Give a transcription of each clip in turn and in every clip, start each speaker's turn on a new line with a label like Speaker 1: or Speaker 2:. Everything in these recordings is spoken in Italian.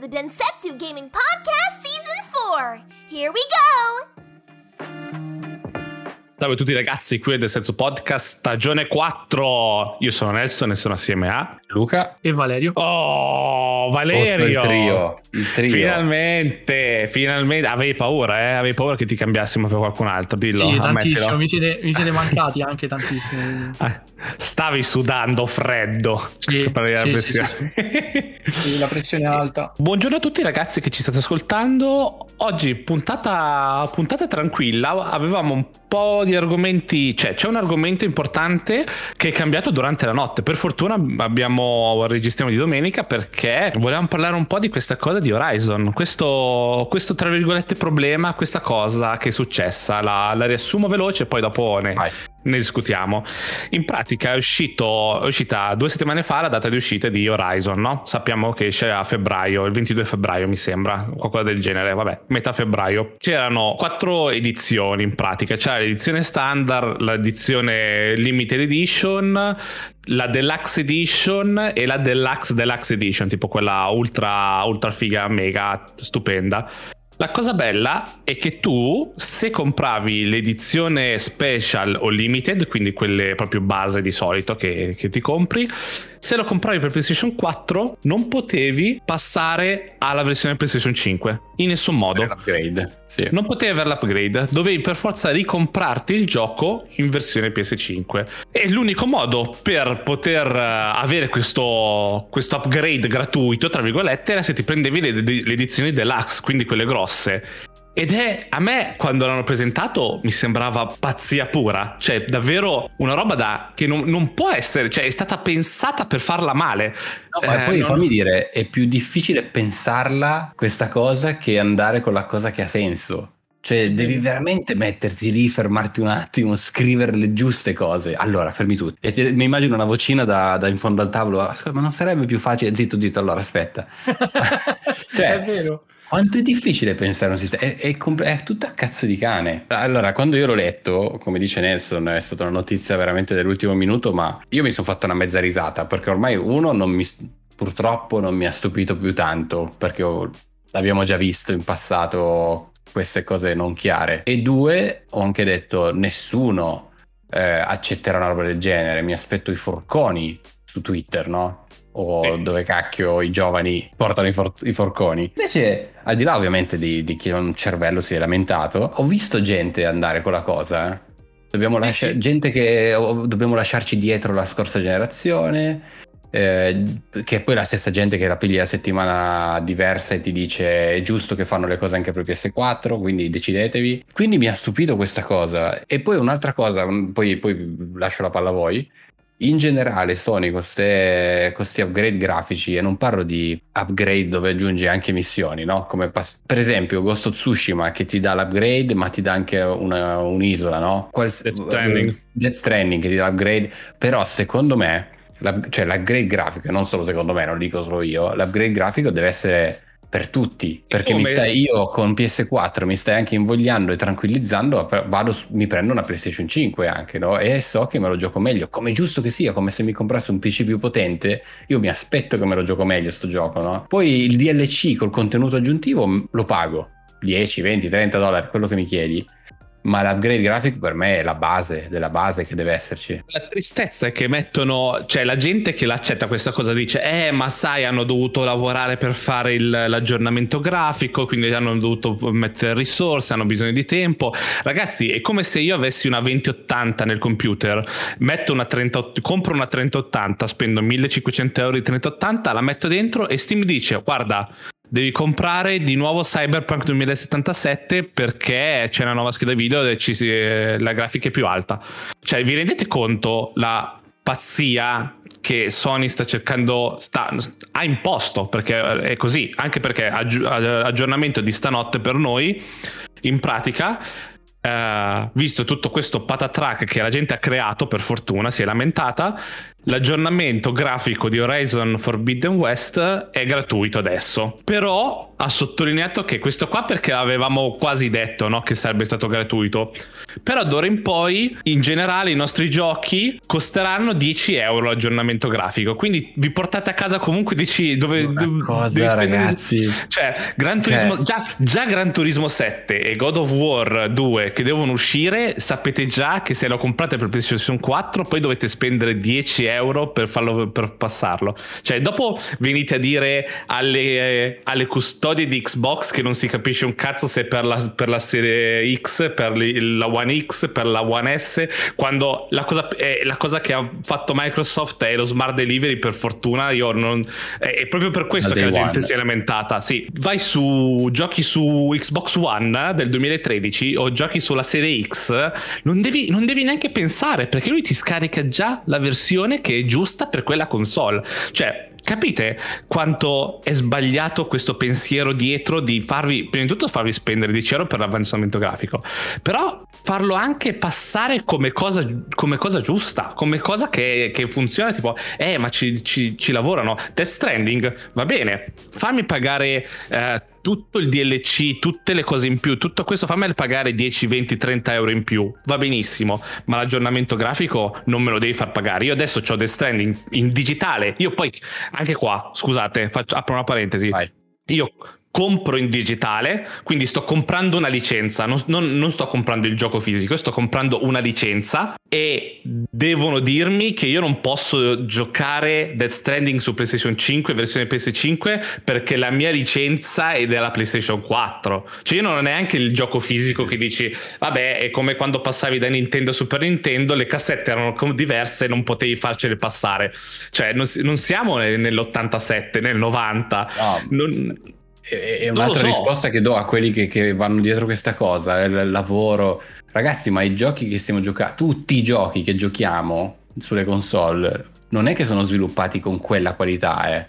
Speaker 1: the Densetsu Gaming Podcast Season 4. Here we go!
Speaker 2: Salve a tutti ragazzi, qui è del Senso Podcast stagione 4. Io sono Nelson e sono assieme a
Speaker 3: Luca
Speaker 4: e Valerio.
Speaker 2: Oh, Valerio!
Speaker 3: Il trio, il trio.
Speaker 2: Finalmente, finalmente. Avevi paura, eh? Avevi paura che ti cambiassimo per qualcun altro, dillo.
Speaker 4: Sì, tantissimo, mi siete, mi siete, mancati anche tantissimo.
Speaker 2: Eh, stavi sudando freddo.
Speaker 4: Sì,
Speaker 2: la
Speaker 4: sì,
Speaker 2: pressione.
Speaker 4: Sì, sì, la pressione è alta.
Speaker 2: Buongiorno a tutti ragazzi che ci state ascoltando. Oggi puntata, puntata tranquilla, avevamo un po' di argomenti, cioè c'è un argomento importante che è cambiato durante la notte. Per fortuna abbiamo registriamo di domenica perché volevamo parlare un po' di questa cosa di Horizon, questo, questo tra virgolette problema, questa cosa che è successa. La, la riassumo veloce e poi dopo ne, ne discutiamo. In pratica è, uscito, è uscita due settimane fa la data di uscita di Horizon, no? Sappiamo che esce a febbraio, il 22 febbraio mi sembra, qualcosa del genere, vabbè, metà febbraio. C'erano quattro edizioni in pratica, c'era l'edizione standard, l'edizione limited edition, la deluxe edition e la deluxe deluxe edition, tipo quella ultra ultra figa, mega stupenda. La cosa bella è che tu, se compravi l'edizione special o limited, quindi quelle proprio base di solito che, che ti compri, se lo compravi per PlayStation 4 non potevi passare alla versione PlayStation 5 in nessun modo.
Speaker 3: Sì.
Speaker 2: Non potevi avere l'upgrade, dovevi per forza ricomprarti il gioco in versione PS5. E l'unico modo per poter eh, avere questo, questo upgrade gratuito, tra virgolette, era se ti prendevi le, le edizioni deluxe, quindi quelle grosse. Ed è a me quando l'hanno presentato mi sembrava pazzia pura, cioè davvero una roba da che non, non può essere, cioè è stata pensata per farla male.
Speaker 3: No, ma eh, poi non... fammi dire, è più difficile pensarla questa cosa che andare con la cosa che ha senso. Cioè, devi veramente metterti lì, fermarti un attimo, scrivere le giuste cose. Allora, fermi tutti. E mi immagino una vocina da, da in fondo al tavolo. Ma non sarebbe più facile? Zitto, zitto, allora aspetta.
Speaker 4: cioè, è vero.
Speaker 3: Quanto è difficile pensare a un sistema? È, è, è tutta cazzo di cane. Allora, quando io l'ho letto, come dice Nelson, è stata una notizia veramente dell'ultimo minuto, ma io mi sono fatta una mezza risata perché ormai uno non mi, purtroppo non mi ha stupito più tanto perché ho, abbiamo già visto in passato queste cose non chiare. E due, ho anche detto, nessuno eh, accetterà una roba del genere. Mi aspetto i forconi su Twitter, no? O eh. dove cacchio i giovani portano i, for- i, forconi. Invece, al di là ovviamente di, di, chi ha un cervello si è lamentato, ho visto gente andare con la cosa. Eh. Dobbiamo lasciare, gente che dobbiamo lasciarci dietro la scorsa generazione. Eh, che è poi la stessa gente che la piglia la settimana diversa e ti dice è giusto che fanno le cose anche per PS4 quindi decidetevi quindi mi ha stupito questa cosa e poi un'altra cosa poi, poi lascio la palla a voi in generale Sony con questi upgrade grafici e non parlo di upgrade dove aggiungi anche missioni no? come pass- per esempio Ghost of Tsushima che ti dà l'upgrade ma ti dà anche una, un'isola no?
Speaker 2: Quals- Death Stranding
Speaker 3: Death Stranding che ti dà l'upgrade però secondo me la, cioè l'upgrade grafico non solo secondo me non dico solo io l'upgrade grafico deve essere per tutti, perché mi stai, io con PS4 mi stai anche invogliando e tranquillizzando, vado, mi prendo una PlayStation 5 anche, no? E so che me lo gioco meglio, come giusto che sia, come se mi comprassi un PC più potente, io mi aspetto che me lo gioco meglio sto gioco, no? Poi il DLC col contenuto aggiuntivo lo pago, 10, 20, 30 dollari, quello che mi chiedi ma l'upgrade grafico per me è la base della base che deve esserci.
Speaker 2: La tristezza è che mettono, cioè la gente che l'accetta questa cosa dice, eh ma sai hanno dovuto lavorare per fare il, l'aggiornamento grafico, quindi hanno dovuto mettere risorse, hanno bisogno di tempo. Ragazzi, è come se io avessi una 2080 nel computer, metto una 30, compro una 3080, spendo 1500 euro di 3080, la metto dentro e Steam dice, guarda, devi comprare di nuovo Cyberpunk 2077 perché c'è una nuova scheda video e ci, la grafica è più alta. Cioè, vi rendete conto la pazzia che Sony sta cercando, sta, ha imposto, perché è così, anche perché aggi- aggiornamento di stanotte per noi, in pratica, eh, visto tutto questo patatrack che la gente ha creato, per fortuna, si è lamentata, L'aggiornamento grafico di Horizon Forbidden West è gratuito adesso, però ha sottolineato che questo qua perché avevamo quasi detto no, che sarebbe stato gratuito. Però d'ora in poi, in generale, i nostri giochi costeranno 10 euro l'aggiornamento grafico. Quindi vi portate a casa comunque 10 dove...
Speaker 3: Una cosa, ragazzi.
Speaker 2: Cioè, Gran Turismo,
Speaker 3: Cioè-
Speaker 2: già, già Gran Turismo 7 e God of War 2 che devono uscire, sapete già che se lo comprate per PlayStation 4 poi dovete spendere 10 euro per, farlo, per passarlo. Cioè, dopo venite a dire alle, alle custodie di Xbox che non si capisce un cazzo se per la, per la serie X, per la One X, per la One S, quando la cosa, eh, la cosa che ha fatto Microsoft è lo smart delivery, per fortuna, io non... È, è proprio per questo che la gente
Speaker 3: one.
Speaker 2: si è lamentata. Sì, vai su giochi su Xbox One del 2013 o giochi sulla serie X, non devi, non devi neanche pensare perché lui ti scarica già la versione che è giusta per quella console. Cioè, capite quanto è sbagliato questo pensiero dietro di farvi, prima di tutto, farvi spendere 10 euro per l'avanzamento grafico, però farlo anche passare come cosa, come cosa giusta, come cosa che, che funziona, tipo, eh, ma ci, ci- ci lavorano. Death Stranding, va bene, fammi pagare eh, tutto il DLC, tutte le cose in più, tutto questo fammelo pagare 10, 20, 30 euro in più, va benissimo, ma l'aggiornamento grafico non me lo devi far pagare. Io adesso ho Death Stranding in digitale, io poi, anche qua, scusate, faccio, apro una parentesi,
Speaker 3: Vai.
Speaker 2: io compro in digitale, quindi sto comprando una licenza, non, non- non sto comprando il gioco fisico, sto comprando una licenza e devono dirmi che io non posso giocare Death Stranding su PlayStation 5 versione PS5 perché la mia licenza è della PlayStation 4. Cioè io non ho neanche il gioco fisico che dici, vabbè, è come quando passavi da Nintendo a Super Nintendo, le cassette erano diverse, non potevi farcele passare. Cioè non, non siamo nel- nell'87, nel 90.
Speaker 3: No,
Speaker 2: Non-
Speaker 3: è, un'altra
Speaker 2: so.
Speaker 3: risposta che do a quelli che, che vanno dietro questa cosa, il, il lavoro. Ragazzi, ma i giochi che stiamo giocando, tutti i giochi che giochiamo sulle console, non è che sono sviluppati con quella qualità, eh.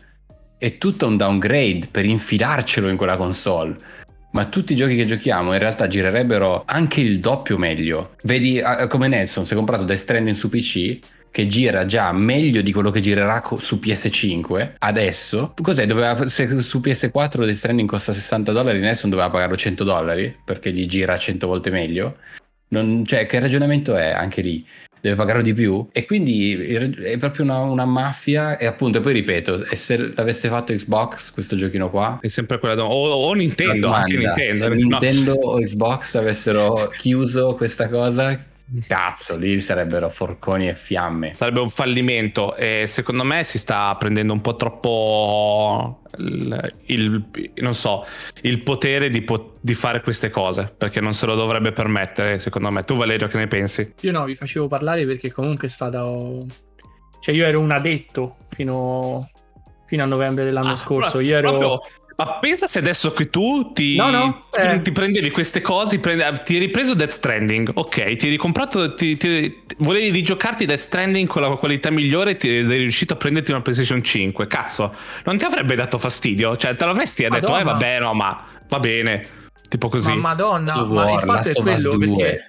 Speaker 3: È tutto un downgrade per infilarcelo in quella console. Ma tutti i giochi che giochiamo in realtà girerebbero anche il doppio meglio. Vedi eh, come Nelson si è comprato Death Stranding su PC che gira già meglio di quello che girerà co- su PS5 adesso. Cos'è? Doveva, se su PS4 Death Stranding costa 60 dollari, Nelson doveva pagarlo 100 dollari perché gli gira 100 volte meglio. Non- cioè, che ragionamento è anche lì? Deve pagarlo di più? E quindi è proprio una, una mafia. E appunto, poi ripeto, se l'avesse fatto Xbox questo giochino qua,
Speaker 2: È sempre quella domanda. O, o Nintendo,
Speaker 3: la
Speaker 2: anche
Speaker 3: domanda,
Speaker 2: Nintendo.
Speaker 3: se
Speaker 2: No.
Speaker 3: Nintendo o Xbox avessero chiuso questa cosa, cazzo, lì sarebbero forconi e fiamme.
Speaker 2: Sarebbe un fallimento e secondo me si sta prendendo un po' troppo il, il- non so, il potere di, po- di fare queste cose perché non se lo dovrebbe permettere secondo me. Tu Valerio che ne pensi?
Speaker 4: Io no, vi facevo parlare perché comunque è stato... Cioè io ero un addetto fino, fino a novembre dell'anno
Speaker 2: Ah,
Speaker 4: scorso. Io ero...
Speaker 2: proprio- ma pensa se adesso che tu ti,
Speaker 4: No, no, eh.
Speaker 2: ti prendevi queste cose, ti, prendi- ti hai ripreso Death Stranding, ok, ti hai ricomprato, ti, ti- volevi rigiocarti Death Stranding con la qualità migliore, ti eri riuscito a prenderti una PlayStation 5, cazzo, non ti avrebbe dato fastidio? Cioè te l'avresti detto, eh
Speaker 4: Madonna.
Speaker 2: vabbè no, ma va bene, tipo così.
Speaker 4: Ma madonna,
Speaker 3: of
Speaker 4: ma il fatto è quello
Speaker 3: 2.
Speaker 4: perché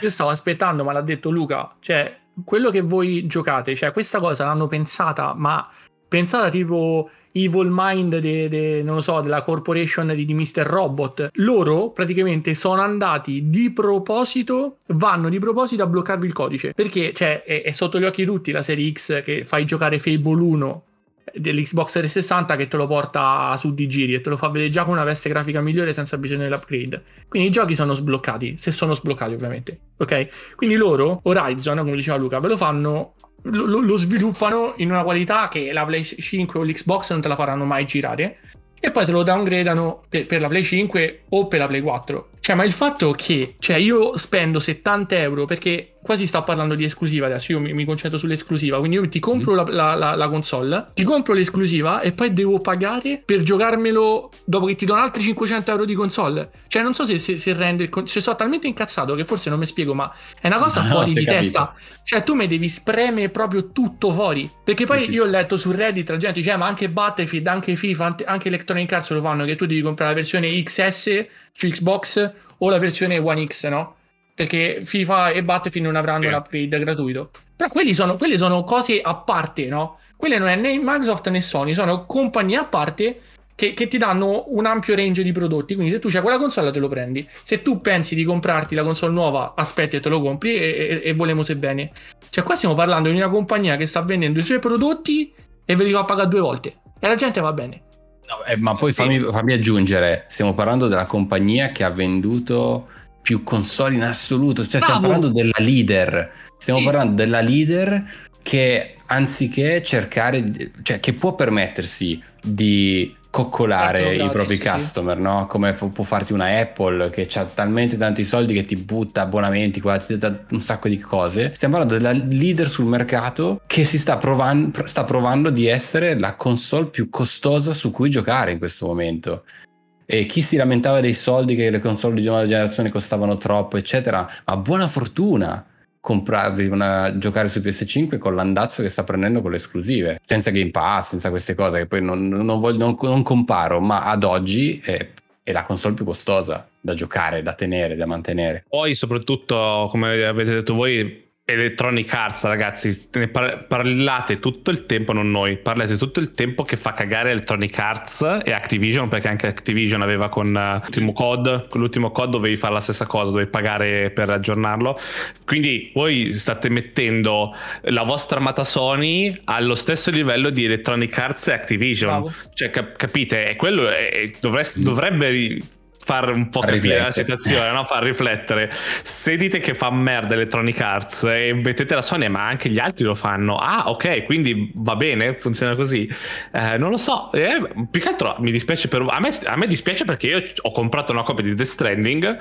Speaker 4: io stavo aspettando, ma l'ha detto Luca, cioè quello che voi giocate, cioè questa cosa l'hanno pensata, ma pensata tipo Evil Mind de, de- non lo so, della corporation di, di Mr. Robot. Loro praticamente sono andati di proposito, vanno di proposito a bloccarvi il codice, perché cioè, è, è sotto gli occhi di tutti la serie X che fai giocare Fable 1 dell'Xbox 360 che te lo porta su di giri e te lo fa vedere già con una veste grafica migliore senza bisogno dell'upgrade. Quindi i giochi sono sbloccati, se sono sbloccati ovviamente, ok? Quindi loro, Horizon, come diceva Luca, ve lo fanno, lo, lo- sviluppano in una qualità che la Play 5 o l'Xbox non te la faranno mai girare e poi te lo downgradano per, per la Play 5 o per la Play 4. Cioè, ma il fatto che, cioè, io spendo 70 euro perché qua si sta parlando di esclusiva adesso, io mi, mi concentro sull'esclusiva, quindi io ti compro la, la- la- la console, ti compro l'esclusiva e poi devo pagare per giocarmelo dopo che ti do altri 500 euro di console. Cioè, non so se, se, se rende, cioè, sono talmente incazzato che forse non mi spiego, ma è una cosa
Speaker 3: No,
Speaker 4: fuori di
Speaker 3: capito.
Speaker 4: testa. Cioè, tu mi devi spremere proprio tutto fuori. Perché poi
Speaker 3: sì,
Speaker 4: io ho
Speaker 3: sì.
Speaker 4: letto su Reddit la gente dice, "Eh, ma anche Battlefield, anche FIFA, anche Electronic Arts lo fanno, che tu devi comprare la versione XS su Xbox o la versione One X, no? Perché FIFA e Battlefield non avranno
Speaker 2: Sì.
Speaker 4: l'upgrade gratuito. Però quelli sono, quelle sono cose a parte, no? Quelle non è né Microsoft né Sony, sono compagnie a parte che, che ti danno un ampio range di prodotti. Quindi se tu c'hai quella console te lo prendi. Se tu pensi di comprarti la console nuova, aspetti e te lo compri e, e, e volemo se bene. Cioè qua stiamo parlando di una compagnia che sta vendendo i suoi prodotti e ve li fa pagare due volte. E la gente va bene.
Speaker 3: No, eh, ma poi sì. fammi, fammi aggiungere, stiamo parlando della compagnia che ha venduto più console in assoluto, cioè Bravo. stiamo parlando della leader, stiamo sì. parlando della leader che anziché cercare, cioè che può permettersi di coccolare i propri sì, customer, sì. no? Come può farti una Apple che ha talmente tanti soldi che ti butta abbonamenti, ti dà un sacco di cose. Stiamo parlando della leader sul mercato che si sta provando, sta provando di essere la console più costosa su cui giocare in questo momento. E chi si lamentava dei soldi che le console di nuova generazione costavano troppo, eccetera, ma buona fortuna comprarvi una, giocare su PS5 con l'andazzo che sta prendendo con le esclusive, senza Game Pass, senza queste cose che poi non, non, voglio, non, non comparo, ma ad oggi è, è la console più costosa da giocare, da tenere, da mantenere.
Speaker 2: Poi soprattutto, come avete detto voi, Electronic Arts, ragazzi, ne par- parlate tutto il tempo, non noi, parlate tutto il tempo che fa cagare Electronic Arts e Activision, perché anche Activision aveva con uh, l'ultimo code, con l'ultimo code dovevi fare la stessa cosa, dovevi pagare per aggiornarlo. Quindi voi state mettendo la vostra amata Sony allo stesso livello di Electronic Arts e Activision. Bravo. Cioè, cap- capite? E quello è, dovreste, dovrebbe far un po' capire la situazione, no? far riflettere. Se dite che fa merda Electronic Arts e mettete la Sony, ma anche gli altri lo fanno, ah ok, quindi va bene, funziona così. Eh, non lo so, eh, più che altro mi dispiace per... A me, a me dispiace perché io ho comprato una copia di Death Stranding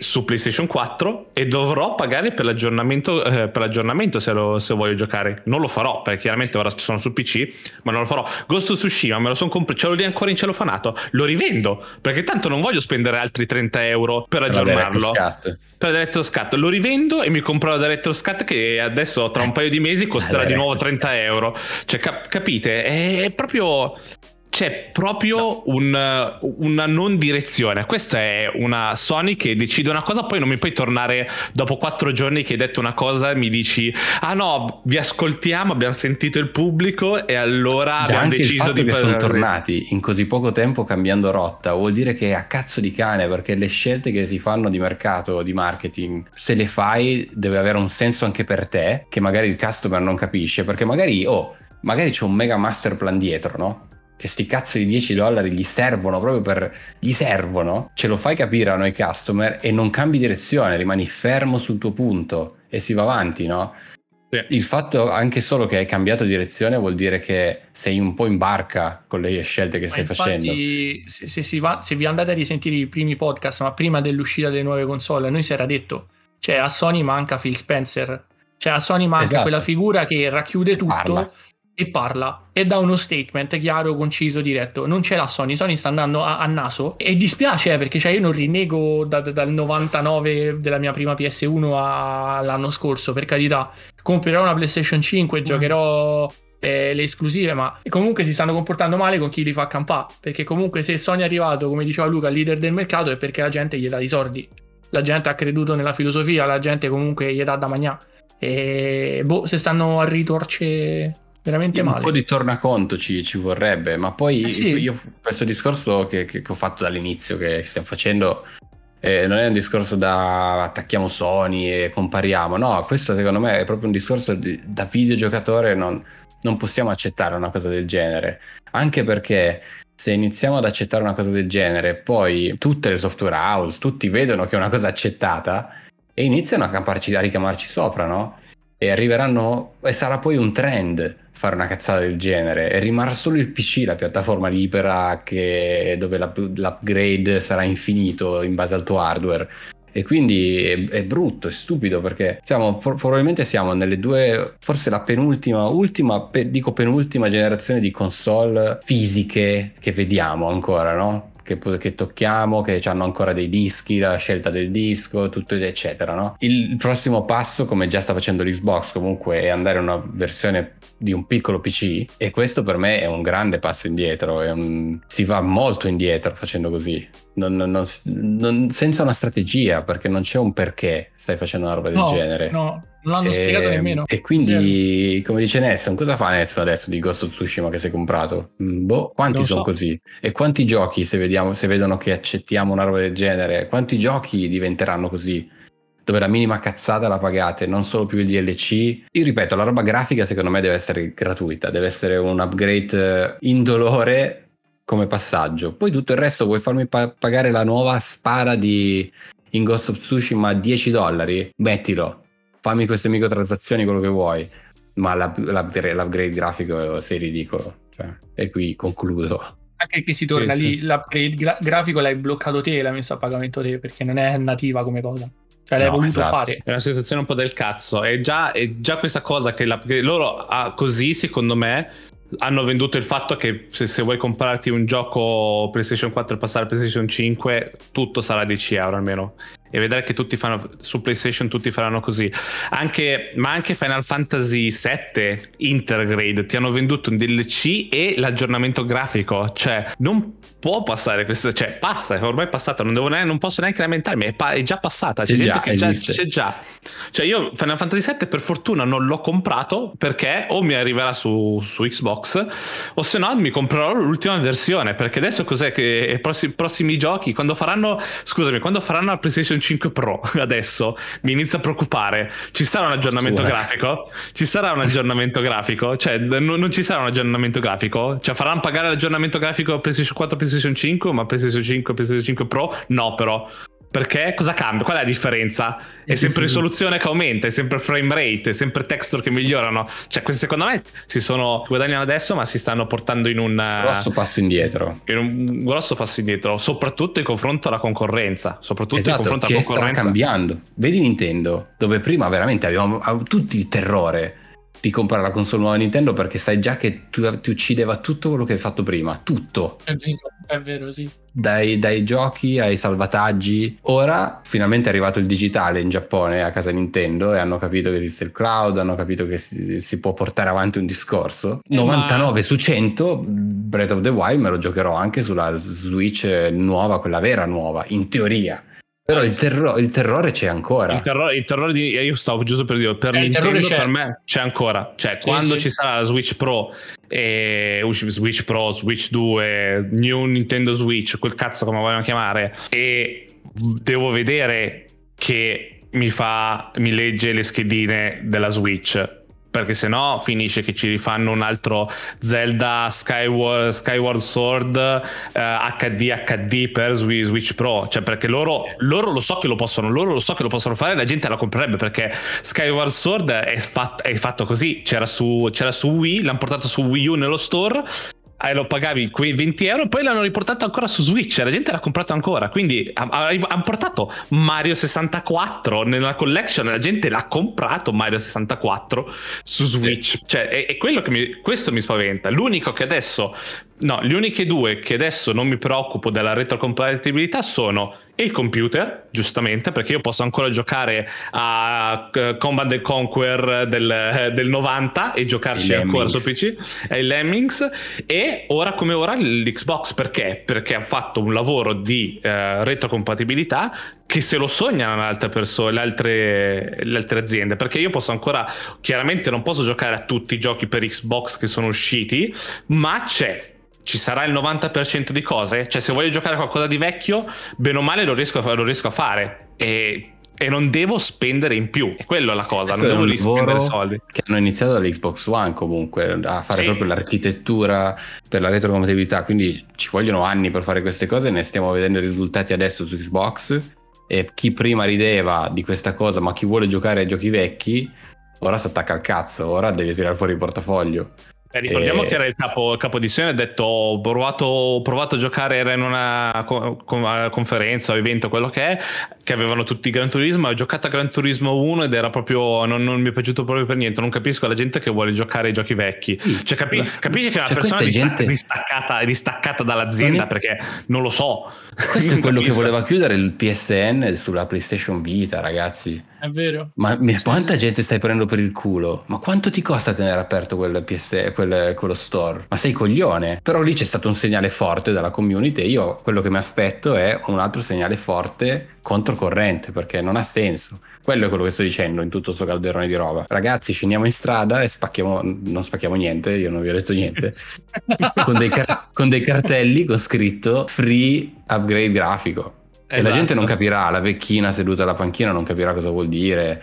Speaker 2: su PlayStation 4 e dovrò pagare per l'aggiornamento, eh, per l'aggiornamento se, lo, se, voglio giocare. Non lo farò perché chiaramente ora sono su PC, ma non lo farò. Ghost of Tsushima me lo sono comprato, ce l'ho lì ancora in celofanato. Lo rivendo perché tanto non voglio spendere altri 30 euro per aggiornarlo. Per Director Scat. Lo rivendo e mi compro la Director Scat che adesso tra un paio di mesi costerà di nuovo 30 euro. Cioè, cap- capite? È proprio c'è proprio un, una non direzione. Questa è una Sony che decide una cosa, poi non mi puoi tornare dopo quattro giorni che hai detto una cosa e mi dici: Ah no, vi ascoltiamo, abbiamo sentito il pubblico e allora Già abbiamo deciso di.
Speaker 3: che sono tornati in così poco tempo cambiando rotta, vuol dire che è a cazzo di cane perché le scelte che si fanno di mercato, di marketing, se le fai deve avere un senso anche per te, che magari il customer non capisce, perché magari, oh, magari c'è un mega master plan dietro, no? Che sti cazzo di 10 dollari gli servono proprio per... gli servono, ce lo fai capire a noi customer e non cambi direzione, rimani fermo sul tuo punto e si va avanti, no? Sì. Il fatto anche solo che hai cambiato direzione vuol dire che sei un po' in barca con le scelte che ma stai facendo.
Speaker 4: Se, se, si va, se vi andate a risentire i primi podcast, ma prima dell'uscita delle nuove console, noi si era detto, cioè a Sony manca Phil Spencer, cioè a Sony manca esatto. quella figura che racchiude tutto Parla e parla e dà uno statement chiaro, conciso, diretto. Non c'è la Sony, Sony sta andando a, a naso e dispiace eh, perché cioè, io non rinnego da, da, dal 99 della mia prima PS1 all'anno scorso, per carità. Comprerò una PlayStation 5, mm. giocherò eh, le esclusive, ma comunque si stanno comportando male con chi li fa campare, perché comunque se Sony è arrivato, come diceva Luca, leader del mercato è perché la gente gli dà i soldi. La gente ha creduto nella filosofia, la gente comunque gli dà da mangiare. E boh, se stanno a ritorce veramente
Speaker 3: un
Speaker 4: male.
Speaker 3: Un po' di tornaconto ci, ci vorrebbe, ma poi eh sì. io questo discorso che, che, che, ho fatto dall'inizio, che stiamo facendo, eh, non è un discorso da attacchiamo Sony e compariamo, no, questo secondo me è proprio un discorso di, da videogiocatore, non, non possiamo accettare una cosa del genere, anche perché se iniziamo ad accettare una cosa del genere, poi tutte le software house, tutti vedono che è una cosa accettata e iniziano a, camparci, a ricamarci sopra, no? E arriveranno, e sarà poi un trend fare una cazzata del genere e rimarrà solo il PC la piattaforma libera che, dove l'upgrade sarà infinito in base al tuo hardware e quindi è, è, brutto, è stupido perché siamo, probabilmente siamo nelle due, forse la penultima, ultima, pe, dico penultima generazione di console fisiche che vediamo ancora, no? Che, che, tocchiamo, che hanno ancora dei dischi, la scelta del disco, tutto eccetera. No? Il prossimo passo, come già sta facendo l'Xbox, comunque è andare a una versione di un piccolo PC e questo per me è un grande passo indietro, un... si va molto indietro facendo così, non, non, non, senza una strategia perché non c'è un perché stai facendo una roba del
Speaker 4: no,
Speaker 3: genere.
Speaker 4: No, Non l'hanno spiegato nemmeno.
Speaker 3: E quindi, come dice Nelson, cosa fa Nelson adesso di Ghost of Tsushima che si è comprato? Mm, Boh, quanti sono
Speaker 2: so.
Speaker 3: così? E quanti giochi, se, vediamo, se vedono che accettiamo una roba del genere, quanti giochi diventeranno così? Dove la minima cazzata la pagate, non solo più il DLC. Io ripeto, la roba grafica secondo me deve essere gratuita, deve essere un upgrade eh, indolore come passaggio. Poi tutto il resto vuoi farmi pa- pagare la nuova spada di in Ghost of Tsushima a 10 dollari? Mettilo, fammi queste microtransazioni, quello che vuoi. Ma l'up- l'upgrade, l'upgrade grafico sei ridicolo. Cioè, e qui concludo.
Speaker 4: Anche che si torna
Speaker 3: Sì,
Speaker 4: lì,
Speaker 3: sì.
Speaker 4: l'upgrade gra- grafico l'hai bloccato te, l'hai messo a pagamento te, perché non è nativa come cosa. Cioè l'hai
Speaker 3: No,
Speaker 4: voluto
Speaker 3: esatto.
Speaker 4: fare.
Speaker 2: È una situazione un po' del cazzo. È già, è già questa cosa che loro ah, così, secondo me, hanno venduto il fatto che se, se vuoi comprarti un gioco PlayStation 4 e passare a PlayStation 5, tutto sarà 10 euro almeno. E vedrai che tutti fanno su PlayStation tutti faranno così. Anche, ma anche Final Fantasy VII Intergrade ti hanno venduto un DLC e l'aggiornamento grafico. Cioè, non può passare questo. Cioè, passa, ormai è passata. Non, devo neanche- non posso neanche lamentarmi. È, pa- è già passata. C'è,
Speaker 3: C'è
Speaker 2: gente
Speaker 3: già,
Speaker 2: che già, c'è già. Cioè, io Final Fantasy VII per fortuna non l'ho comprato perché o mi arriverà su, su Xbox o se no mi comprerò l'ultima versione. Perché adesso cos'è che i prossimi, prossimi giochi, quando faranno, scusami, quando faranno la PlayStation 5 Pro adesso mi inizia a preoccupare. Ci sarà un aggiornamento
Speaker 3: Fortuna.
Speaker 2: grafico? Ci sarà un aggiornamento grafico? Cioè, n- non ci sarà un aggiornamento grafico? Cioè, faranno pagare l'aggiornamento grafico PlayStation 4 PlayStation 5, ma PlayStation 5 PlayStation 5 Pro no, però. Perché cosa cambia? Qual è la differenza? È sempre risoluzione che aumenta, è sempre frame rate, è sempre texture che migliorano. Cioè, questi secondo me si sono guadagnano adesso, ma si stanno portando in un eh,
Speaker 3: Grosso passo indietro.
Speaker 2: in un grosso passo indietro, soprattutto in confronto alla concorrenza. Soprattutto in
Speaker 3: Esatto,
Speaker 2: confronto
Speaker 3: che
Speaker 2: alla
Speaker 3: sta
Speaker 2: concorrenza.
Speaker 3: cambiando. Vedi Nintendo, dove prima veramente avevamo av- tutti il terrore di comprare la console nuova Nintendo perché sai già che tu- ti uccideva tutto quello che hai fatto prima, tutto.
Speaker 4: È vero, è vero, sì.
Speaker 3: Dai, dai giochi ai salvataggi. Ora finalmente è arrivato il digitale in Giappone a casa Nintendo e hanno capito che esiste il cloud, hanno capito che si, si può portare avanti un discorso.
Speaker 2: Eh,
Speaker 3: 99 su 100 Breath of the Wild me lo giocherò anche sulla Switch nuova, quella vera nuova, in teoria. Però il, terro- il terrore c'è ancora.
Speaker 2: Il terrore, il terrore di io stavo giusto per dire per
Speaker 4: Eh,
Speaker 2: Nintendo
Speaker 4: c'è.
Speaker 2: per me c'è ancora cioè
Speaker 4: Sì,
Speaker 2: quando
Speaker 4: sì.
Speaker 2: ci sarà la Switch Pro e Switch Pro Switch 2 New Nintendo Switch quel cazzo come vogliono chiamare e devo vedere che mi fa mi legge le schedine della Switch perché se no finisce che ci rifanno un altro Zelda Skyward, Skyward Sword eh, HD HD per Swi- Switch Pro. Cioè perché loro, loro lo so che lo possono loro lo so che lo possono fare la gente la comprerebbe perché Skyward Sword è, fat- è fatto così. C'era su, c'era su Wii l'hanno portato su Wii U nello store e lo pagavi quei 20 euro poi l'hanno riportato ancora su Switch la gente l'ha comprato ancora quindi hanno portato Mario 64 nella collection la gente l'ha comprato Mario 64 su Switch. Cioè è, è quello che mi, questo mi spaventa. L'unico che adesso no le uniche due che adesso non mi preoccupo della retrocompatibilità sono il computer, giustamente, perché io posso ancora giocare a eh, Command and Conquer del, eh, del 90 e giocarci ancora su PC, e il Lemmings, e ora come ora l'Xbox, perché? Perché ha fatto un lavoro di eh, retrocompatibilità che se lo sognano altre persone, le altre, le altre aziende, perché io posso ancora, chiaramente non posso giocare a tutti i giochi per Xbox che sono usciti, ma c'è ci sarà il 90% di cose. Cioè, se voglio giocare a qualcosa di vecchio, bene o male lo riesco a, lo riesco a fare. E, e non devo spendere in più. Quello è la cosa,
Speaker 3: Questo
Speaker 2: non devo rispendere
Speaker 3: lavoro
Speaker 2: soldi.
Speaker 3: che hanno iniziato dall'Xbox One comunque a fare
Speaker 2: Sì.
Speaker 3: proprio l'architettura per la retrocompatibilità quindi ci vogliono anni per fare queste cose ne stiamo vedendo i risultati adesso su Xbox e chi prima rideva di questa cosa ma chi vuole giocare ai giochi vecchi ora si attacca al cazzo ora deve tirare fuori il portafoglio
Speaker 2: Eh, ricordiamo
Speaker 3: Eh,
Speaker 2: che era il capo, il capo edizione ha detto ho provato, ho provato a giocare, era in una co- co- conferenza o evento, quello che è, che avevano tutti Gran Turismo, ho giocato a Gran Turismo 1 ed era proprio, non, non mi è piaciuto proprio per niente, non capisco la gente che vuole giocare ai giochi vecchi.
Speaker 3: Sì.
Speaker 2: Cioè, capi- capisci che è una
Speaker 3: Cioè,
Speaker 2: persona
Speaker 3: questa è gente-
Speaker 2: distaccata, distaccata dall'azienda
Speaker 3: Non è-
Speaker 2: perché non lo so.
Speaker 3: questo è quello che voleva chiudere il PSN sulla PlayStation Vita ragazzi
Speaker 4: È vero.
Speaker 3: ma mi- quanta gente stai prendendo per il culo ma quanto ti costa tenere aperto quel, PS, quel quel- quello store. Ma sei coglione. Però lì c'è stato un segnale forte dalla community. Io quello che mi aspetto è un altro segnale forte controcorrente, perché non ha senso. Quello è quello che sto dicendo in tutto questo calderone di roba. Ragazzi, scendiamo in strada e spacchiamo, non spacchiamo niente, io non vi ho detto niente, con, dei car- con dei cartelli con scritto free upgrade grafico. E la
Speaker 2: Esatto.
Speaker 3: gente non capirà, la vecchina seduta alla panchina non capirà cosa vuol dire,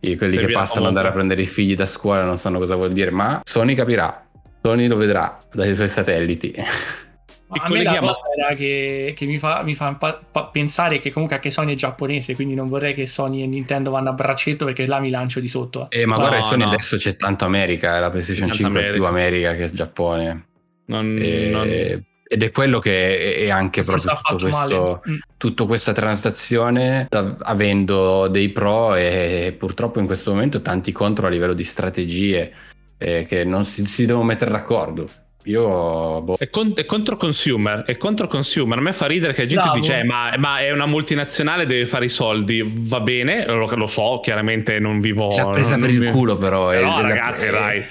Speaker 3: quelli che
Speaker 2: Servirà
Speaker 3: passano ad andare a prendere i figli da scuola non sanno cosa vuol dire, ma Sony capirà, Sony lo vedrà dai suoi satelliti.
Speaker 4: Ma
Speaker 2: E
Speaker 4: a me la cosa era che, che mi fa, mi fa pa- pa- pensare che comunque anche Sony è giapponese, quindi non vorrei che Sony e Nintendo vanno a braccetto perché là mi lancio di sotto.
Speaker 3: Eh, ma
Speaker 2: No,
Speaker 3: guarda, Sony
Speaker 2: no.
Speaker 3: adesso c'è tanto America, eh, la PlayStation
Speaker 2: Tanto
Speaker 3: 5 è più
Speaker 2: America.
Speaker 3: America che Giappone.
Speaker 2: Non-
Speaker 3: E-
Speaker 2: non-
Speaker 3: Ed è quello che è anche
Speaker 4: Forse
Speaker 3: proprio
Speaker 4: ha
Speaker 3: tutto
Speaker 4: fatto
Speaker 3: questo.
Speaker 4: Mm.
Speaker 3: tutta questa transazione da- avendo dei pro e purtroppo in questo momento tanti contro a livello di strategie eh, che non si, si devono mettere d'accordo. Io boh,
Speaker 2: È, con- è contro consumer, è contro consumer. A me fa ridere che la gente
Speaker 4: Bravo.
Speaker 2: dice: "Eh, ma, ma è una multinazionale, deve fare i soldi. Va bene, lo, lo so, chiaramente non vivo.
Speaker 3: l'ha presa
Speaker 2: non-
Speaker 3: per
Speaker 2: non
Speaker 3: il
Speaker 2: vi-
Speaker 3: culo però. è-
Speaker 2: No,
Speaker 3: è-
Speaker 2: ragazzi,
Speaker 3: è-
Speaker 2: dai.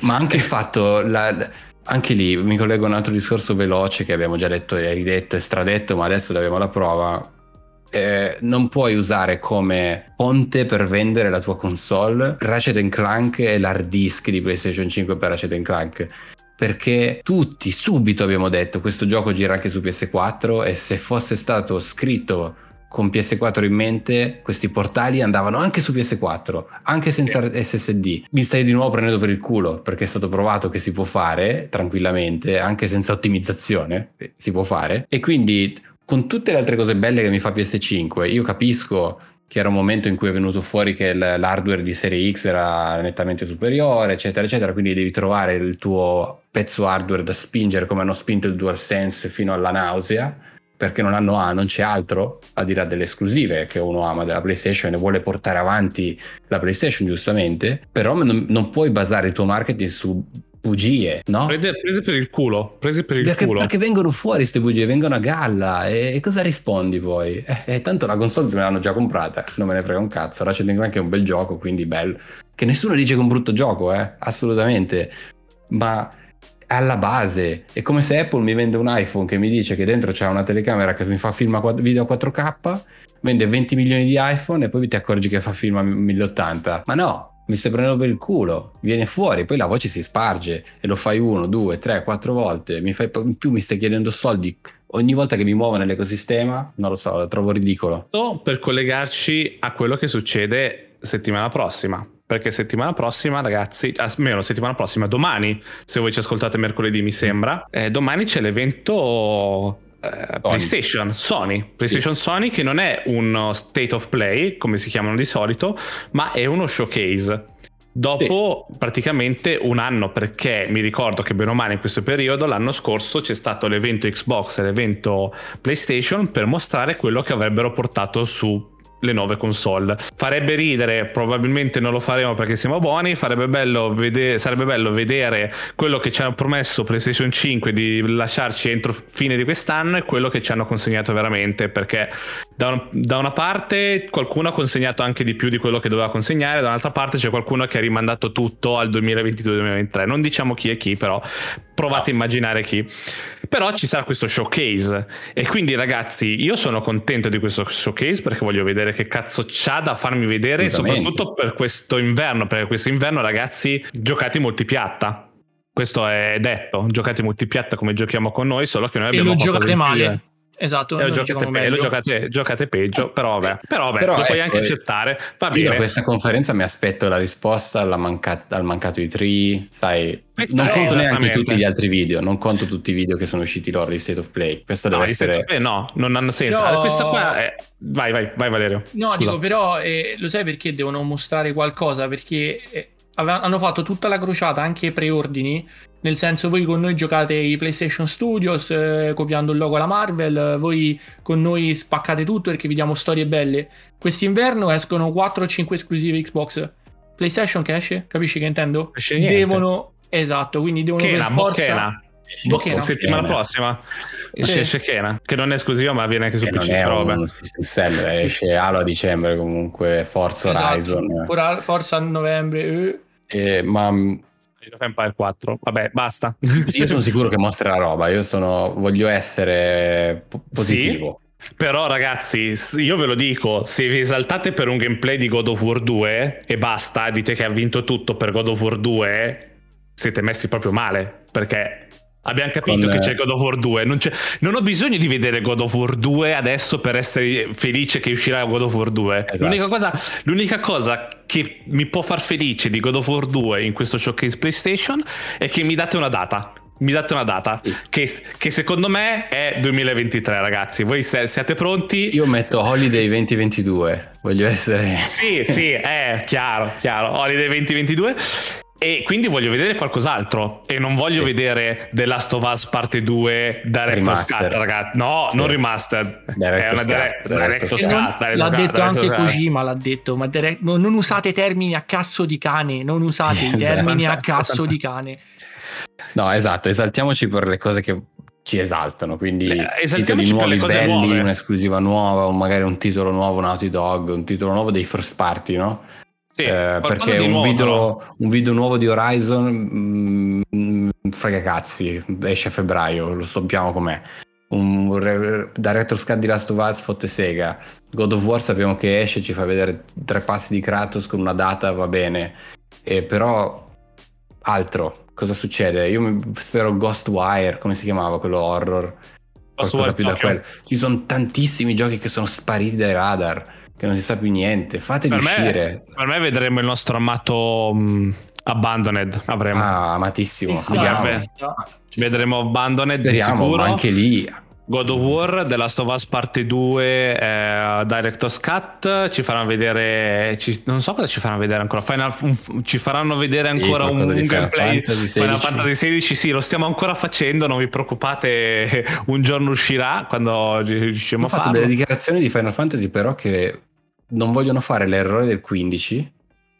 Speaker 3: Ma anche il fatto, la- la- anche lì mi collego a un altro discorso veloce che abbiamo già detto e ridetto e stradetto, ma adesso abbiamo la prova. Eh, non puoi usare come ponte per vendere la tua console Ratchet Clank e l'hard disk di PlayStation 5 per Ratchet Clank. Perché tutti subito abbiamo detto questo gioco gira anche su PS4 e se fosse stato scritto con PS4 in mente, questi portali andavano anche su PS4, anche senza SSD. Mi stai di nuovo prendendo per il culo perché è stato provato che si può fare tranquillamente, anche senza ottimizzazione, eh, si può fare. E quindi con tutte le altre cose belle che mi fa PS5, io capisco che era un momento in cui è venuto fuori che l'hardware di serie X era nettamente superiore, eccetera, eccetera, quindi devi trovare il tuo pezzo hardware da spingere come hanno spinto il DualSense fino alla nausea, perché non hanno ah, non c'è altro al di là delle esclusive che uno ama della PlayStation e vuole portare avanti la PlayStation giustamente, però non, non puoi basare il tuo marketing su bugie, no?
Speaker 2: Prese, prese per il culo, prese per il
Speaker 3: Perché,
Speaker 2: culo.
Speaker 3: perché vengono fuori queste bugie, vengono a galla e, e cosa rispondi poi? Eh, eh, tanto la console me l'hanno già comprata, non me ne frega un cazzo, Ratchet Clank è un bel gioco, quindi bello. Che nessuno dice che è un brutto gioco, eh, assolutamente, ma alla base è come se Apple mi vende un iPhone che mi dice che dentro c'è una telecamera che mi fa film a video a 4K, vende 20 milioni di iPhone e poi ti accorgi che fa film a 1080. Ma no, mi stai prendendo per il culo, viene fuori, poi la voce si sparge e lo fai uno, due, tre, quattro volte, mi fai, in più mi stai chiedendo soldi ogni volta che mi muovo nell'ecosistema, non lo so, lo trovo ridicolo.
Speaker 2: per collegarci a quello che succede settimana prossima. Perché settimana prossima, ragazzi, almeno settimana prossima, domani, se voi ci ascoltate mercoledì, mi sembra, eh, domani c'è l'evento eh, PlayStation Sony. PlayStation Sony che non è uno state of play, come si chiamano di solito, ma è uno showcase. Dopo praticamente un anno, perché mi ricordo che bene o male in questo periodo, l'anno scorso c'è stato l'evento Xbox e l'evento PlayStation per mostrare quello che avrebbero portato su le nuove console. Farebbe ridere, probabilmente non lo faremo perché siamo buoni, farebbe bello vede- sarebbe bello vedere quello che ci hanno promesso PlayStation 5 di lasciarci entro fine di quest'anno e quello che ci hanno consegnato veramente, perché da, un- da una parte qualcuno ha consegnato anche di più di quello che doveva consegnare, dall'altra parte c'è qualcuno che ha rimandato tutto al 2022-2023. Non diciamo chi è chi, però provate a immaginare chi. Però ci sarà questo showcase. E quindi ragazzi io sono contento di questo showcase perché voglio vedere che cazzo c'ha da farmi vedere soprattutto per questo inverno perché questo inverno ragazzi giocate multipiatta questo è detto giocate multipiatta come giochiamo con noi solo che noi
Speaker 4: E
Speaker 2: abbiamo
Speaker 4: lo
Speaker 2: qualcosa
Speaker 4: giocate
Speaker 2: in
Speaker 4: male. Esatto,
Speaker 2: Eh, giocate, lo
Speaker 4: meglio.
Speaker 2: giocate, giocate peggio, però vabbè, però, vabbè,
Speaker 3: Però
Speaker 2: lo puoi
Speaker 3: ecco,
Speaker 2: anche accettare. Va
Speaker 3: Io
Speaker 2: bene.
Speaker 3: da questa conferenza mi aspetto la risposta alla mancat- al mancato di 3, sai,
Speaker 2: Questa
Speaker 3: non conto neanche tutti gli altri video, non conto tutti i video che sono usciti loro di State of Play. Questo
Speaker 2: No,
Speaker 3: deve essere...
Speaker 2: Play no, non hanno senso.
Speaker 4: No.
Speaker 2: Questo qua è... Vai, vai, vai Valerio.
Speaker 4: No,
Speaker 2: Scusa.
Speaker 4: dico però, eh, lo sai perché devono mostrare qualcosa? Perché eh, hanno fatto tutta la crociata, anche i preordini. Nel senso, voi con noi giocate i PlayStation Studios eh, copiando il logo alla Marvel, voi con noi spaccate tutto perché vi diamo storie belle. Quest'inverno escono 4 o 5 esclusive Xbox. PlayStation che esce? Capisci che intendo?
Speaker 2: Esce.
Speaker 4: Devono, esatto, quindi devono
Speaker 2: Kena,
Speaker 4: per forza...
Speaker 2: Bocchena.
Speaker 4: Bocchena.
Speaker 2: settimana
Speaker 3: Kena.
Speaker 2: prossima
Speaker 4: Sì.
Speaker 2: esce, esce Kena, che non è esclusiva ma viene anche su PC.
Speaker 3: è un esce Halo a dicembre comunque, Forza
Speaker 4: Esatto.
Speaker 3: Horizon.
Speaker 4: Forza a novembre. eh.
Speaker 3: Eh, ma mh,
Speaker 2: Age of Empire 4. Vabbè, basta.
Speaker 3: Io sono sicuro che mostra la roba, io sono, voglio essere po- positivo.
Speaker 2: Sì, però ragazzi, io ve lo dico, se vi esaltate per un gameplay di God of War 2 e basta, dite che ha vinto tutto per God of War 2, siete messi proprio male, perché Abbiamo capito Con... che c'è God of War 2. Non, non, ho bisogno di vedere God of War 2 adesso per essere felice che uscirà God of War 2. Esatto. L'unica, cosa, l'unica, cosa, che mi può far felice di God of War 2 in questo showcase PlayStation è che mi date una data. Mi date una data sì. che, che, secondo me è 2023, ragazzi. Voi se, siete pronti?
Speaker 3: Io metto Holiday 2022. Voglio essere.
Speaker 2: Sì, sì, è chiaro, chiaro. Holiday 2022. E quindi voglio vedere qualcos'altro e non voglio sì. vedere The Last of Us parte 2 Director's Cut, ragazzi. No, sì. non remastered.
Speaker 3: Director's Cut.
Speaker 4: Director's Cut. L'ha detto anche Kojima, l'ha detto, ma direct... non, non usate termini a cazzo di cane, non usate i termini a cazzo di cane.
Speaker 3: No, esatto, esaltiamoci per le cose che ci esaltano, quindi eh, titoli nuovi belli, nuove. un'esclusiva nuova, o magari un titolo nuovo Naughty Dog, un titolo nuovo dei first party, no? Sì, eh, perché un, nuovo, video, un, video, nuovo di Horizon mh, mm, frega cazzi, esce a febbraio, lo sappiamo com'è. Un re, Director's Cut di Last of Us fotte sega. God of War sappiamo che esce, ci fa vedere tre passi di Kratos con una data, va bene. E però altro, cosa succede? Io spero Ghostwire, come si chiamava quello horror? Qualcosa più da quello. Ci sono tantissimi giochi che sono spariti dai radar che non si sa più niente. Fateli per uscire.
Speaker 2: Me, per me vedremo il nostro amato um, Abandoned. Avremo.
Speaker 3: Ah, amatissimo.
Speaker 2: Sì, vedremo Abandoned
Speaker 3: Speriamo,
Speaker 2: sicuro.
Speaker 3: Ma anche lì
Speaker 2: God of War, The Last of Us Parte 2, eh, Director's Cut, ci faranno vedere, ci, non so cosa ci faranno vedere ancora, Final, un, ci faranno vedere ancora un, un gameplay Fantasy Final Fantasy 16, sì, lo stiamo ancora facendo, non vi preoccupate, un giorno uscirà quando riusciremo a farlo.
Speaker 3: Ho fatto delle dichiarazioni di Final Fantasy però che non vogliono fare l'errore del 15,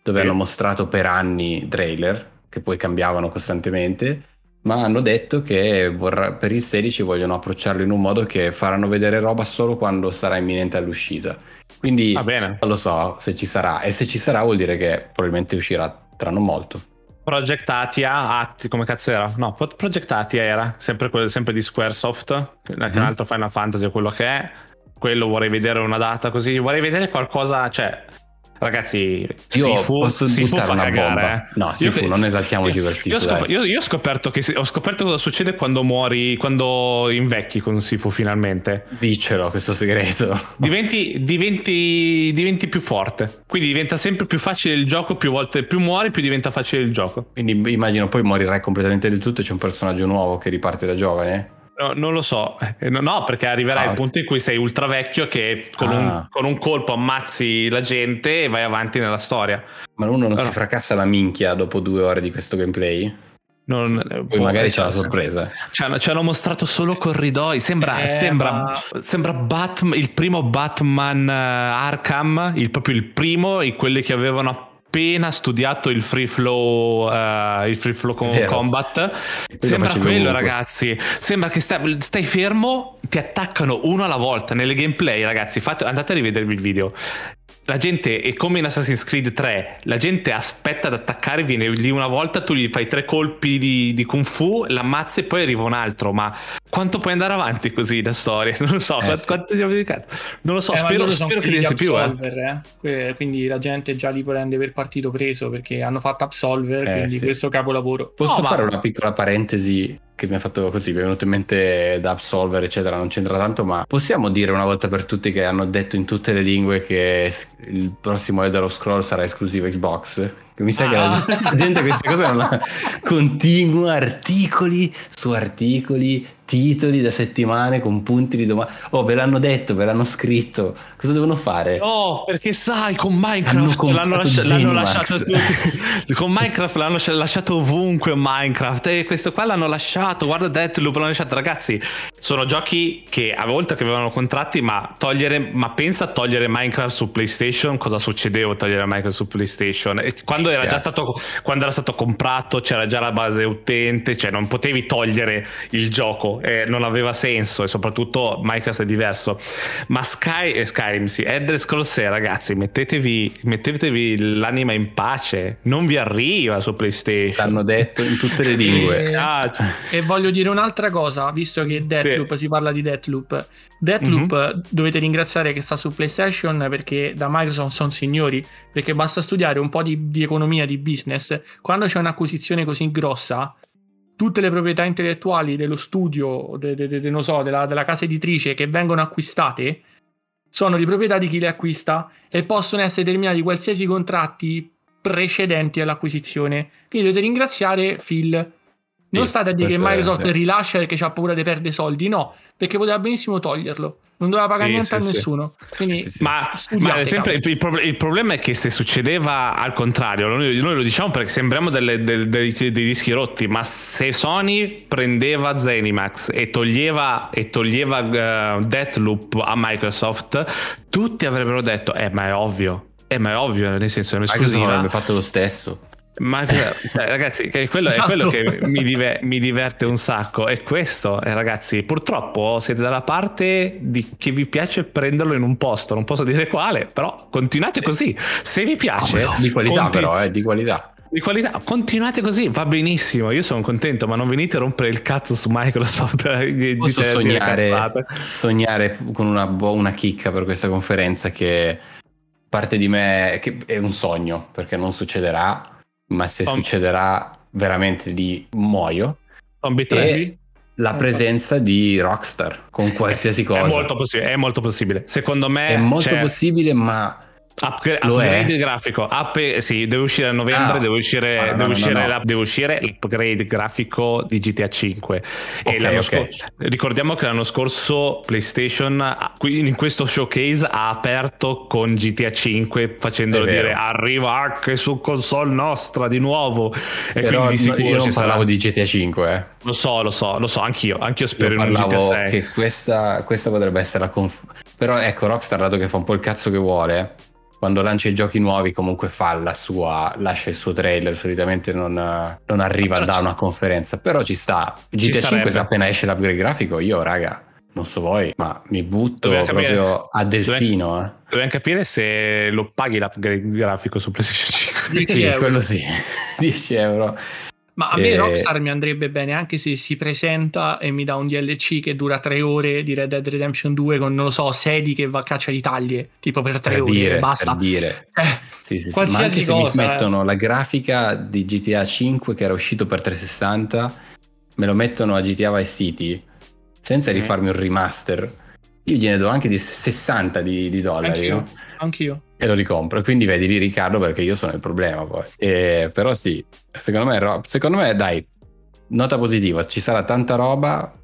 Speaker 3: dove sì. hanno mostrato per anni trailer, che poi cambiavano costantemente, ma hanno detto che vorrà, per il 16 vogliono approcciarlo in un modo che faranno vedere roba solo quando sarà imminente all'uscita. Quindi non lo so se ci sarà, e se ci sarà vuol dire che probabilmente uscirà tra non molto.
Speaker 2: Project Atia, Atti, come cazzo era? No, Project Atia era, sempre, sempre di Squaresoft, mm-hmm. che è un altro Final Fantasy, quello che è quello vorrei vedere una data così, vorrei vedere qualcosa, cioè Ragazzi,
Speaker 3: io Sifu, posso Sifu fa cagare. Bomba. Eh. No, Sifu, io, non esaltiamoci per Sifu.
Speaker 2: Io, scop- io, io, ho, scoperto che, ho scoperto cosa succede quando muori, quando invecchi con Sifu finalmente.
Speaker 3: Diccelo questo segreto.
Speaker 2: Diventi, diventi, diventi, più forte. Quindi diventa sempre più facile il gioco, più volte più muori, più diventa facile il gioco.
Speaker 3: Quindi immagino poi morirai completamente del tutto e c'è un personaggio nuovo che riparte da giovane.
Speaker 2: No, non lo so, eh, no, perché arriverai ah, al punto in cui sei ultra vecchio che con, ah. un, con, un, colpo ammazzi la gente e vai avanti nella storia.
Speaker 3: Ma uno non Però... si fracassa la minchia dopo due ore di questo gameplay?
Speaker 2: Non,
Speaker 3: Poi boh, magari c'è la sorpresa.
Speaker 2: Ci hanno, ci hanno, mostrato solo corridoi. Sembra, eh, sembra, ma... sembra Batman, il primo Batman Arkham, il, proprio il primo, quelli che avevano appena studiato il free flow, uh, il free flow combat. Sembra quello, ragazzi. Sembra che stai, stai, fermo, ti attaccano uno alla volta nelle gameplay, ragazzi. Fate, andate a rivedervi il video la gente è come in Assassin's Creed 3, la gente aspetta ad attaccare, viene lì una volta, tu gli fai tre colpi di, di kung fu, l'ammazzi e poi arriva un altro, ma quanto puoi andare avanti così da storia? Non lo so, eh, quanto, sì. quanto Non lo so, eh, spero, spero che riesci più.
Speaker 4: Eh. eh. Quindi la gente già li prende per partito preso perché hanno fatto Absolver, eh, quindi sì. questo capolavoro.
Speaker 3: Posso no, fare ma... una piccola parentesi che mi ha fatto così, mi è venuto in mente da Absolver, eccetera, non c'entra tanto, ma possiamo dire una volta per tutti che hanno detto in tutte le lingue che il prossimo Elder Scroll sarà esclusivo Xbox? Mi sa ah. che la gente queste cose non la continua articoli su articoli titoli da settimane con punti di domanda. Oh, ve l'hanno detto, ve l'hanno scritto. Cosa devono fare?
Speaker 2: No, perché sai, con Minecraft l'hanno, lasci- l'hanno, lasciato tutti. con Minecraft l'hanno lasciato ovunque Minecraft e questo qua l'hanno lasciato. Guarda Deathloop l'hanno lasciato. Ragazzi, sono giochi che a volte che avevano contratti, ma togliere ma pensa a togliere Minecraft su PlayStation, cosa succedeva togliere Minecraft su PlayStation? E quando era yeah. già stato quando era stato comprato, c'era già la base utente, cioè non potevi togliere il gioco troppo e non aveva senso e soprattutto Minecraft è diverso. Ma Sky, eh, Skyrim, sì, Elder Scrolls 6, ragazzi, mettetevi, mettetevi l'anima in pace, non vi arriva su PlayStation.
Speaker 3: L'hanno detto in tutte le lingue.
Speaker 4: E, e voglio dire un'altra cosa, visto che Deathloop sì. si parla di Deathloop. Deathloop mm-hmm. dovete ringraziare che sta su PlayStation perché da Microsoft sono signori, perché basta studiare un po' di, di economia, di business. Quando c'è un'acquisizione così grossa, tutte le proprietà intellettuali dello studio, de, de, de, so, della, della, casa editrice che vengono acquistate sono di proprietà di chi le acquista e possono essere terminati qualsiasi contratti precedenti all'acquisizione. Quindi dovete ringraziare Phil non sì, state a dire che Microsoft rilascia perché ha paura di perdere soldi, no, perché poteva benissimo toglierlo. Non doveva pagare sì, niente sì, a nessuno. Quindi,
Speaker 2: ma, ma sempre, il, il, il, problema è che se succedeva al contrario, noi, noi lo diciamo perché sembriamo delle, delle, dei, dei, dischi rotti, ma se Sony prendeva Zenimax e toglieva, e toglieva uh, Deathloop a Microsoft, tutti avrebbero detto, eh ma è ovvio, eh, ma è ovvio, nel senso è un'esclusiva.
Speaker 3: Microsoft avrebbe fatto lo stesso.
Speaker 2: Ma cioè, ragazzi, quello esatto. è quello che mi, diver- mi, diverte un sacco. E questo, eh, ragazzi, purtroppo siete dalla parte di che vi piace prenderlo in un posto. Non posso dire quale, però continuate così. Se vi piace,
Speaker 3: oh, no, di qualità, continu- però, eh, di qualità.
Speaker 2: Di qualità, continuate così, va benissimo. Io sono contento, ma non venite a rompere il cazzo su Microsoft.
Speaker 3: Posso sognare, sognare con una, una chicca per questa conferenza che parte di me che è un sogno perché non succederà ma se Tom... succederà veramente di muoio.
Speaker 2: Zombie 3?
Speaker 3: La presenza di Rockstar con qualsiasi cosa. È
Speaker 2: molto, possi- è molto possibile. Secondo me
Speaker 3: è molto cioè... possibile, ma
Speaker 2: Upgrade, upgrade grafico, Up, sì, deve uscire a novembre, ah, deve, uscire, deve, no, uscire no, no. deve, uscire, l'upgrade grafico di GTA 5. Okay, okay. Scor- ricordiamo che l'anno scorso PlayStation in questo showcase ha aperto con GTA 5 facendolo dire arriva anche su console nostra di nuovo.
Speaker 3: E Però quindi di io non parlavo sarà... di GTA 5. Eh.
Speaker 2: Lo so, lo so, lo so, anch'io, anch'io spero
Speaker 3: io
Speaker 2: in un GTA 6.
Speaker 3: che questa, questa potrebbe essere la conf... Però ecco, Rockstar dato che fa un po' il cazzo che vuole quando lancia i giochi nuovi comunque fa la sua, lascia il suo trailer, solitamente non, non arriva da una conferenza, però ci sta. GTA 5 se appena esce l'upgrade grafico, io raga, non so voi, ma mi butto dobbiamo proprio capire, a delfino. Dobbiamo,
Speaker 2: eh. dobbiamo capire se lo paghi l'upgrade grafico su PlayStation
Speaker 3: 5. sì, euro. quello sì, 10 euro.
Speaker 4: Ma a me e... Rockstar mi andrebbe bene anche se si presenta e mi dà un DLC che dura tre ore di Red Dead Redemption 2 con, non lo so, sedi che va a caccia di taglie, tipo per tre per ore
Speaker 3: dire,
Speaker 4: basta.
Speaker 3: Per dire. Eh, sì, sì, sì. Ma anche se cosa, mi mettono eh. la grafica di GTA 5 che era uscito per 360, me lo mettono a GTA Vice City senza rifarmi un remaster, io gliene do anche di 60 di, di dollari. No?
Speaker 4: Anch'io
Speaker 3: e lo ricompro. Quindi vedi lì Riccardo perché io sono il problema poi. E, però sì, secondo me, secondo me dai, nota positiva, ci sarà tanta roba,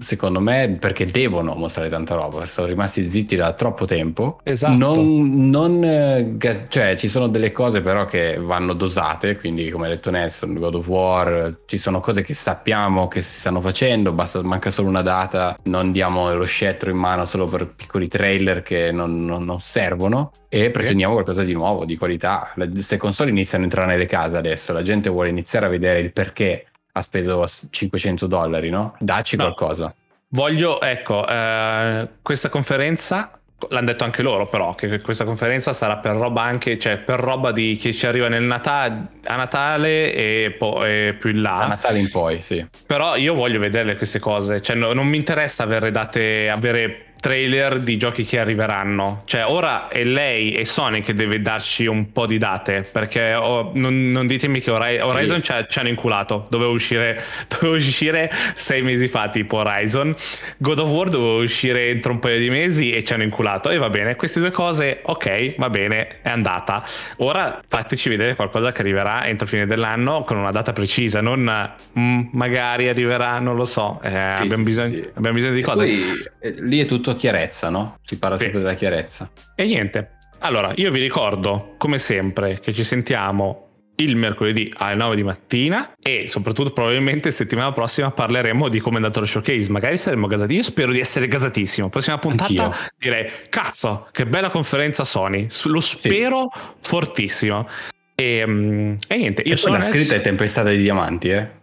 Speaker 3: secondo me, perché devono mostrare tanta roba, sono rimasti zitti da troppo tempo.
Speaker 2: Esatto.
Speaker 3: Non, non, eh, cioè, ci sono delle cose però che vanno dosate, quindi come ha detto Nelson, God of War, ci sono cose che sappiamo che si stanno facendo, basta, manca solo una data, non diamo lo scettro in mano solo per piccoli trailer che non, non, non servono e pretendiamo qualcosa di nuovo, di qualità. Se console iniziano a entrare nelle case adesso, la gente vuole iniziare a vedere il perché ha speso 500 dollari, no? Dacci no. qualcosa.
Speaker 2: Voglio, ecco, eh, questa conferenza l'hanno detto anche loro però che questa conferenza sarà per roba anche cioè per roba di chi ci arriva nel Natale a Natale e poi più in là
Speaker 3: a Natale in poi sì
Speaker 2: però io voglio vedere queste cose cioè no, non mi interessa avere date avere trailer di giochi che arriveranno. Cioè, ora è lei e Sony che deve darci un po' di date. Perché oh, non, non, ditemi che Horizon sì. ci hanno inculato. Doveva uscire, doveva uscire sei mesi fa, tipo Horizon. God of War doveva uscire entro un paio di mesi e ci hanno inculato. E va bene, queste due cose, ok, va bene, è andata. Ora fateci vedere qualcosa che arriverà entro fine dell'anno con una data precisa. Non mm, magari arriverà, non lo so. Eh, sì, abbiamo, sì, bisogno, abbiamo, bisogno, di cose.
Speaker 3: Poi, eh, lì è tutto tutto chiarezza, no? Si parla sì. sempre della chiarezza.
Speaker 2: E niente. Allora, io vi ricordo, come sempre, che ci sentiamo il mercoledì alle 9 di mattina e soprattutto probabilmente settimana prossima parleremo di come è andato lo showcase. Magari saremo gasati. Io spero di essere gasatissimo. Prossima puntata Anch'io. direi cazzo, che bella conferenza Sony. Lo spero sì. fortissimo. E, um, e, niente, io
Speaker 3: e
Speaker 2: sono
Speaker 3: la scritta è tempestata di diamanti, eh?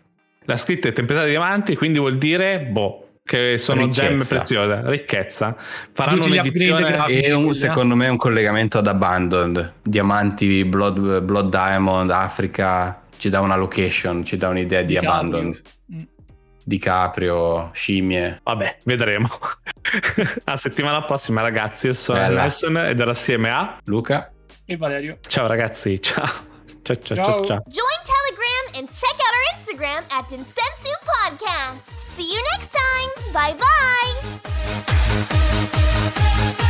Speaker 2: La scritta è tempestata di diamanti, quindi vuol dire, boh, che sono
Speaker 3: Ricchezza.
Speaker 2: gemme preziose, ricchezza. Faranno un'edizione...
Speaker 3: E un- secondo me un collegamento ad Abandoned. Diamanti, Blood, Blood Diamond, Africa. Ci dà una location, ci dà un'idea di,
Speaker 4: Di.
Speaker 3: Abandoned.
Speaker 4: Mm.
Speaker 3: Di Caprio, scimmie.
Speaker 2: Vabbè, vedremo. a settimana prossima, ragazzi. Io sono
Speaker 3: Bella.
Speaker 2: Nelson ed ero assieme a.
Speaker 3: Luca?
Speaker 4: E Valerio.
Speaker 2: Ciao, ragazzi. Ciao. Ciao, ciao, ciao,
Speaker 4: Ciao.
Speaker 2: ciao.
Speaker 1: And check out our Instagram at Densensu Podcast. See you next time. Bye bye.